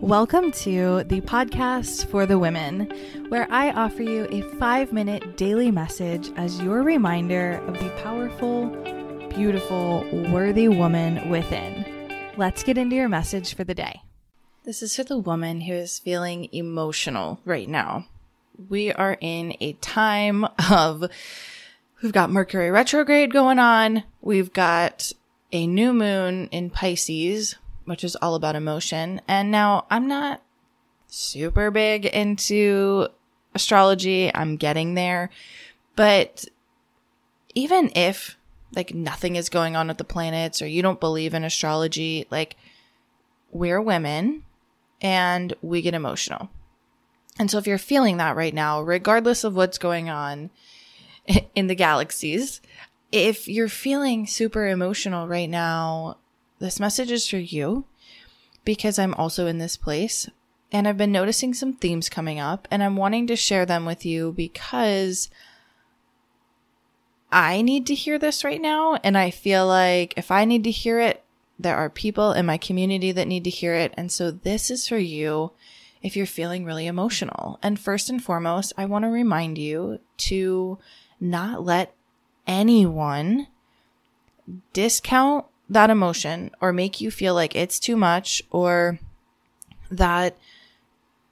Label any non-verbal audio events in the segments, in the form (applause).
Welcome to the podcast for the women, where I offer you a five minute daily message as your reminder of the powerful, beautiful, worthy woman within. Let's get into your message for the day. This is for the woman who is feeling emotional right now. We are in a time of, we've got Mercury retrograde going on. We've got a new moon in Pisces, which is all about emotion. And now I'm not super big into astrology. I'm getting there. But even if like nothing is going on with the planets or you don't believe in astrology, like we're women and we get emotional. And so if you're feeling that right now, regardless of what's going on (laughs) in the galaxies, if you're feeling super emotional right now, this message is for you because I'm also in this place and I've been noticing some themes coming up and I'm wanting to share them with you because I need to hear this right now. And I feel like if I need to hear it, there are people in my community that need to hear it. And so this is for you if you're feeling really emotional. And first and foremost, I want to remind you to not let anyone discount that emotion or make you feel like it's too much or that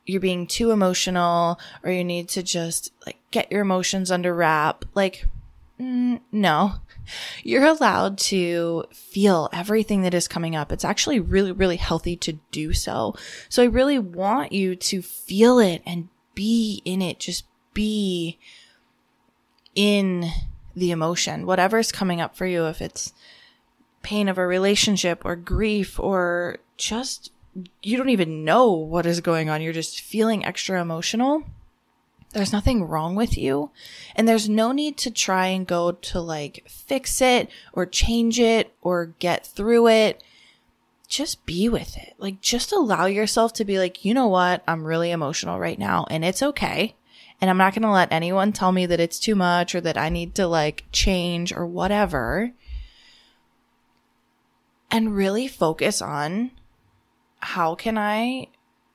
you're being too emotional or you need to just like get your emotions under wrap. Like, mm, no, (laughs) you're allowed to feel everything that is coming up. It's actually really, really healthy to do so. So I really want you to feel it and be in it. Just be in the emotion, whatever's coming up for you, if it's pain of a relationship or grief or just you don't even know what is going on. You're just feeling extra emotional. There's nothing wrong with you. And there's no need to try and go to like fix it or change it or get through it. Just be with it. Like, just allow yourself to be like, you know what? I'm really emotional right now and it's okay. And I'm not going to let anyone tell me that it's too much or that I need to like change or whatever. And really focus on how can I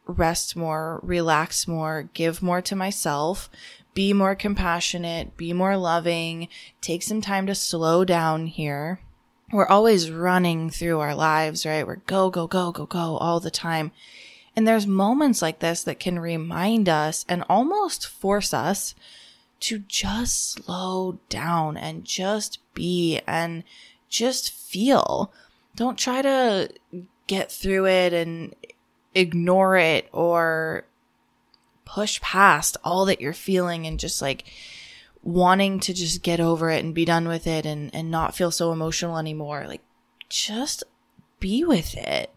rest more, relax more, give more to myself, be more compassionate, be more loving, take some time to slow down here. We're always running through our lives, right? We're go, go, go, go, go all the time. And there's moments like this that can remind us and almost force us to just slow down and just be and just feel. Don't try to get through it and ignore it or push past all that you're feeling and just like wanting to just get over it and be done with it and, and not feel so emotional anymore. Like just be with it.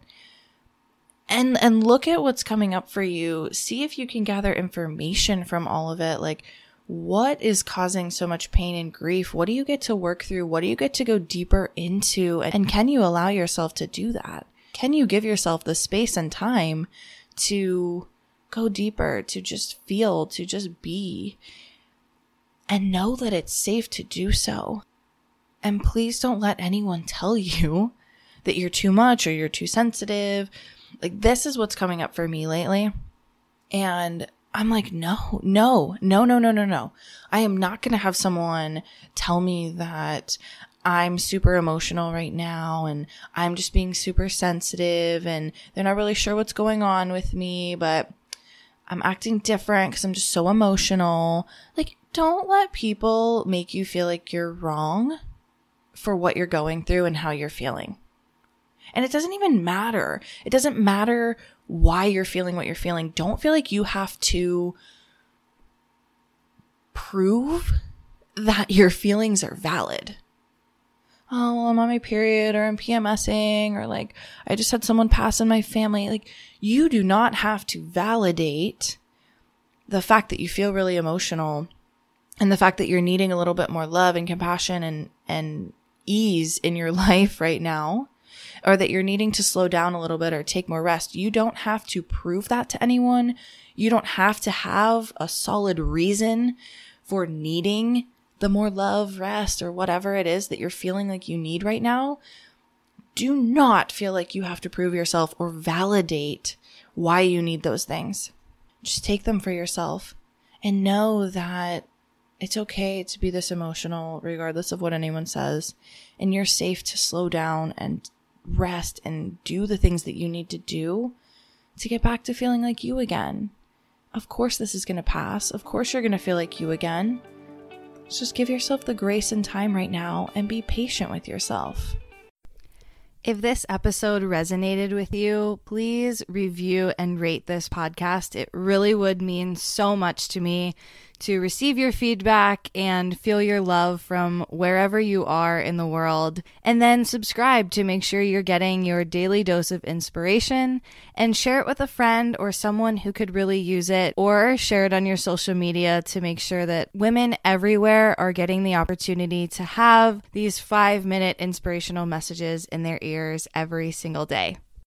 And and look at what's coming up for you. See if you can gather information from all of it. Like what is causing so much pain and grief? What do you get to work through? What do you get to go deeper into? And can you allow yourself to do that? Can you give yourself the space and time to go deeper to just feel to just be and know that it's safe to do so? And please don't let anyone tell you (laughs) that you're too much or you're too sensitive. Like this is what's coming up for me lately. And I'm like, no, no, no, no, no, no, no. I am not going to have someone tell me that I'm super emotional right now and I'm just being super sensitive and they're not really sure what's going on with me, but I'm acting different because I'm just so emotional. Like, don't let people make you feel like you're wrong for what you're going through and how you're feeling. And it doesn't even matter. It doesn't matter why you're feeling what you're feeling. Don't feel like you have to prove that your feelings are valid. Oh, well, I'm on my period or I'm PMSing or like I just had someone pass in my family. Like you do not have to validate the fact that you feel really emotional and the fact that you're needing a little bit more love and compassion and, and ease in your (laughs) life right now or that you're needing to slow down a little bit or take more rest. You don't have to prove that to anyone. You don't have to have a solid reason for needing the more love, rest, or whatever it is that you're feeling like you need right now. do not feel like you have to prove yourself or validate why you need those things. Just take them for yourself and know that it's okay to be this emotional, regardless of what anyone says. And you're safe to slow down and rest and do the things that you need to do to get back to feeling like you again. Of course, this is going to pass. Of course, you're going to feel like you again. Just give yourself the grace and time right now and be patient with yourself. If this episode resonated with you, please review and rate this podcast. It really would mean so much to me to receive your feedback and feel your love from wherever you are in the world. And then subscribe to make sure you're getting your daily dose of inspiration and share it with a friend or someone who could really use it, or share it on your social media to make sure that women everywhere are getting the opportunity to have these five minute inspirational messages in their ears every single day.